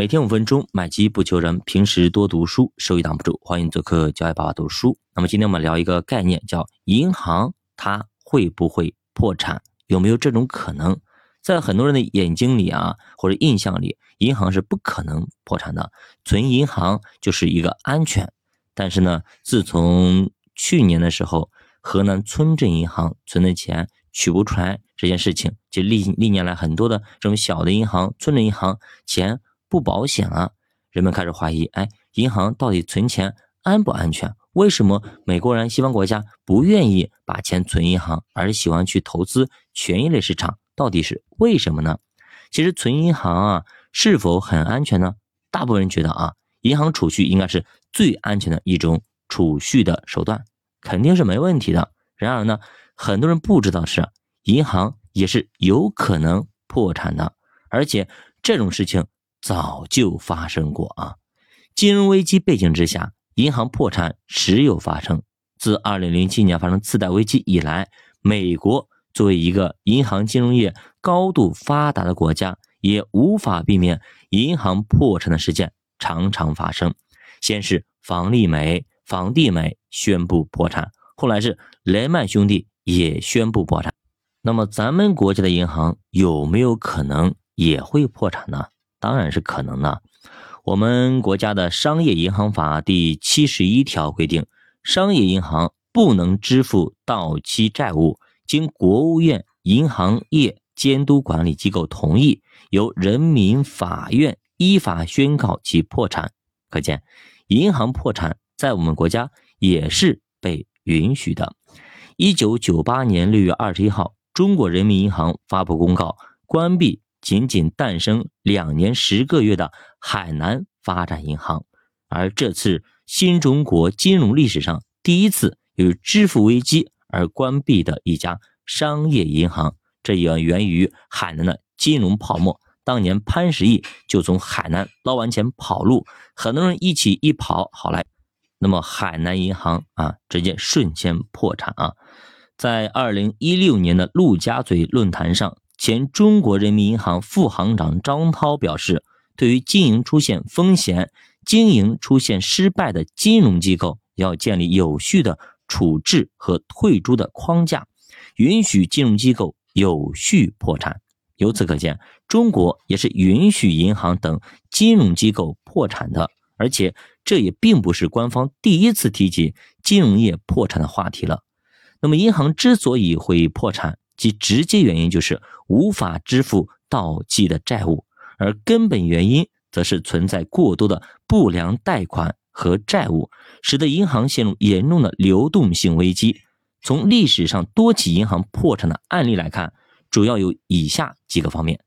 每天五分钟，买基不求人。平时多读书，收益挡不住。欢迎做客教爱爸爸读书。那么今天我们聊一个概念，叫银行，它会不会破产？有没有这种可能？在很多人的眼睛里啊，或者印象里，银行是不可能破产的，存银行就是一个安全。但是呢，自从去年的时候，河南村镇银行存的钱取不出来这件事情，就历历年来很多的这种小的银行、村镇银行钱不保险了，人们开始怀疑：哎，银行到底存钱安不安全？为什么美国人、西方国家不愿意把钱存银行，而喜欢去投资权益类市场？到底是为什么呢？其实存银行啊，是否很安全呢？大部分人觉得啊，银行储蓄应该是最安全的一种储蓄的手段。肯定是没问题的。然而呢，很多人不知道是银行也是有可能破产的，而且这种事情早就发生过啊。金融危机背景之下，银行破产时有发生。自2007年发生次贷危机以来，美国作为一个银行金融业高度发达的国家，也无法避免银行破产的事件常常发生。先是房利美。房地美宣布破产，后来是雷曼兄弟也宣布破产。那么咱们国家的银行有没有可能也会破产呢？当然是可能的。我们国家的商业银行法第七十一条规定，商业银行不能支付到期债务，经国务院银行业监督管理机构同意，由人民法院依法宣告其破产。可见，银行破产。在我们国家也是被允许的。一九九八年六月二十一号，中国人民银行发布公告，关闭仅仅诞生两年十个月的海南发展银行。而这次新中国金融历史上第一次由于支付危机而关闭的一家商业银行，这也源于海南的金融泡沫。当年潘石屹就从海南捞完钱跑路，很多人一起一跑，好来。那么海南银行啊，直接瞬间破产啊！在二零一六年的陆家嘴论坛上，前中国人民银行副行长张涛表示，对于经营出现风险、经营出现失败的金融机构，要建立有序的处置和退出的框架，允许金融机构有序破产。由此可见，中国也是允许银行等金融机构破产的。而且这也并不是官方第一次提及金融业破产的话题了。那么，银行之所以会破产，其直接原因就是无法支付到期的债务，而根本原因则是存在过多的不良贷款和债务，使得银行陷入严重的流动性危机。从历史上多起银行破产的案例来看，主要有以下几个方面：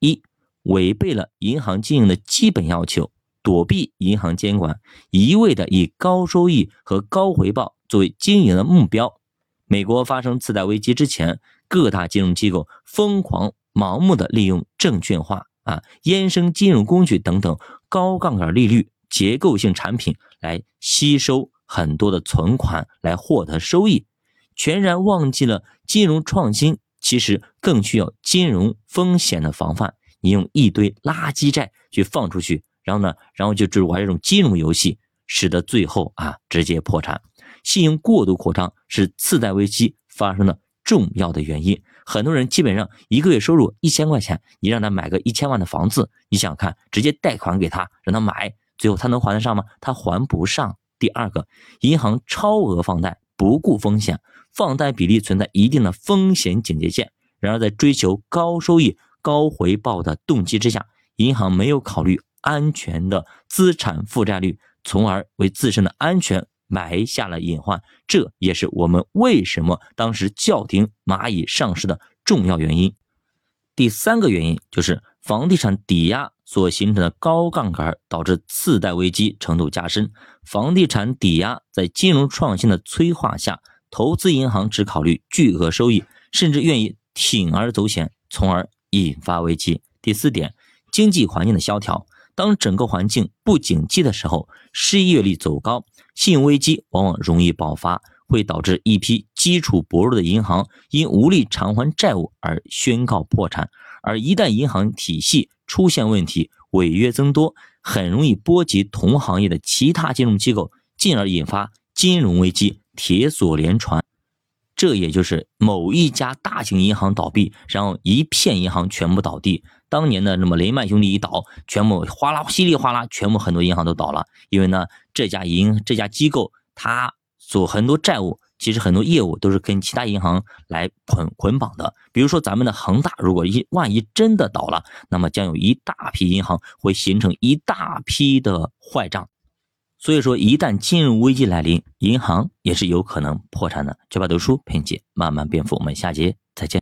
一、违背了银行经营的基本要求。躲避银行监管，一味的以高收益和高回报作为经营的目标。美国发生次贷危机之前，各大金融机构疯狂盲目的利用证券化啊、衍生金融工具等等高杠杆利率、结构性产品来吸收很多的存款，来获得收益，全然忘记了金融创新其实更需要金融风险的防范。你用一堆垃圾债去放出去。然后呢，然后就只玩这种金融游戏，使得最后啊直接破产。信用过度扩张是次贷危机发生的重要的原因。很多人基本上一个月收入一千块钱，你让他买个一千万的房子，你想看，直接贷款给他让他买，最后他能还得上吗？他还不上。第二个，银行超额放贷，不顾风险，放贷比例存在一定的风险警戒线。然而在追求高收益、高回报的动机之下，银行没有考虑。安全的资产负债率，从而为自身的安全埋下了隐患。这也是我们为什么当时叫停蚂蚁上市的重要原因。第三个原因就是房地产抵押所形成的高杠杆，导致次贷危机程度加深。房地产抵押在金融创新的催化下，投资银行只考虑巨额收益，甚至愿意铤而走险，从而引发危机。第四点，经济环境的萧条。当整个环境不景气的时候，失业率走高，信用危机往往容易爆发，会导致一批基础薄弱的银行因无力偿还债务而宣告破产。而一旦银行体系出现问题，违约增多，很容易波及同行业的其他金融机构，进而引发金融危机，铁锁连船。这也就是某一家大型银行倒闭，然后一片银行全部倒地。当年的那么雷曼兄弟一倒，全部哗啦稀里哗啦，全部很多银行都倒了。因为呢，这家银这家机构它所很多债务，其实很多业务都是跟其他银行来捆捆绑的。比如说咱们的恒大，如果一万一真的倒了，那么将有一大批银行会形成一大批的坏账。所以说，一旦金融危机来临，银行也是有可能破产的。九八读书陪你慢慢变富，我们下节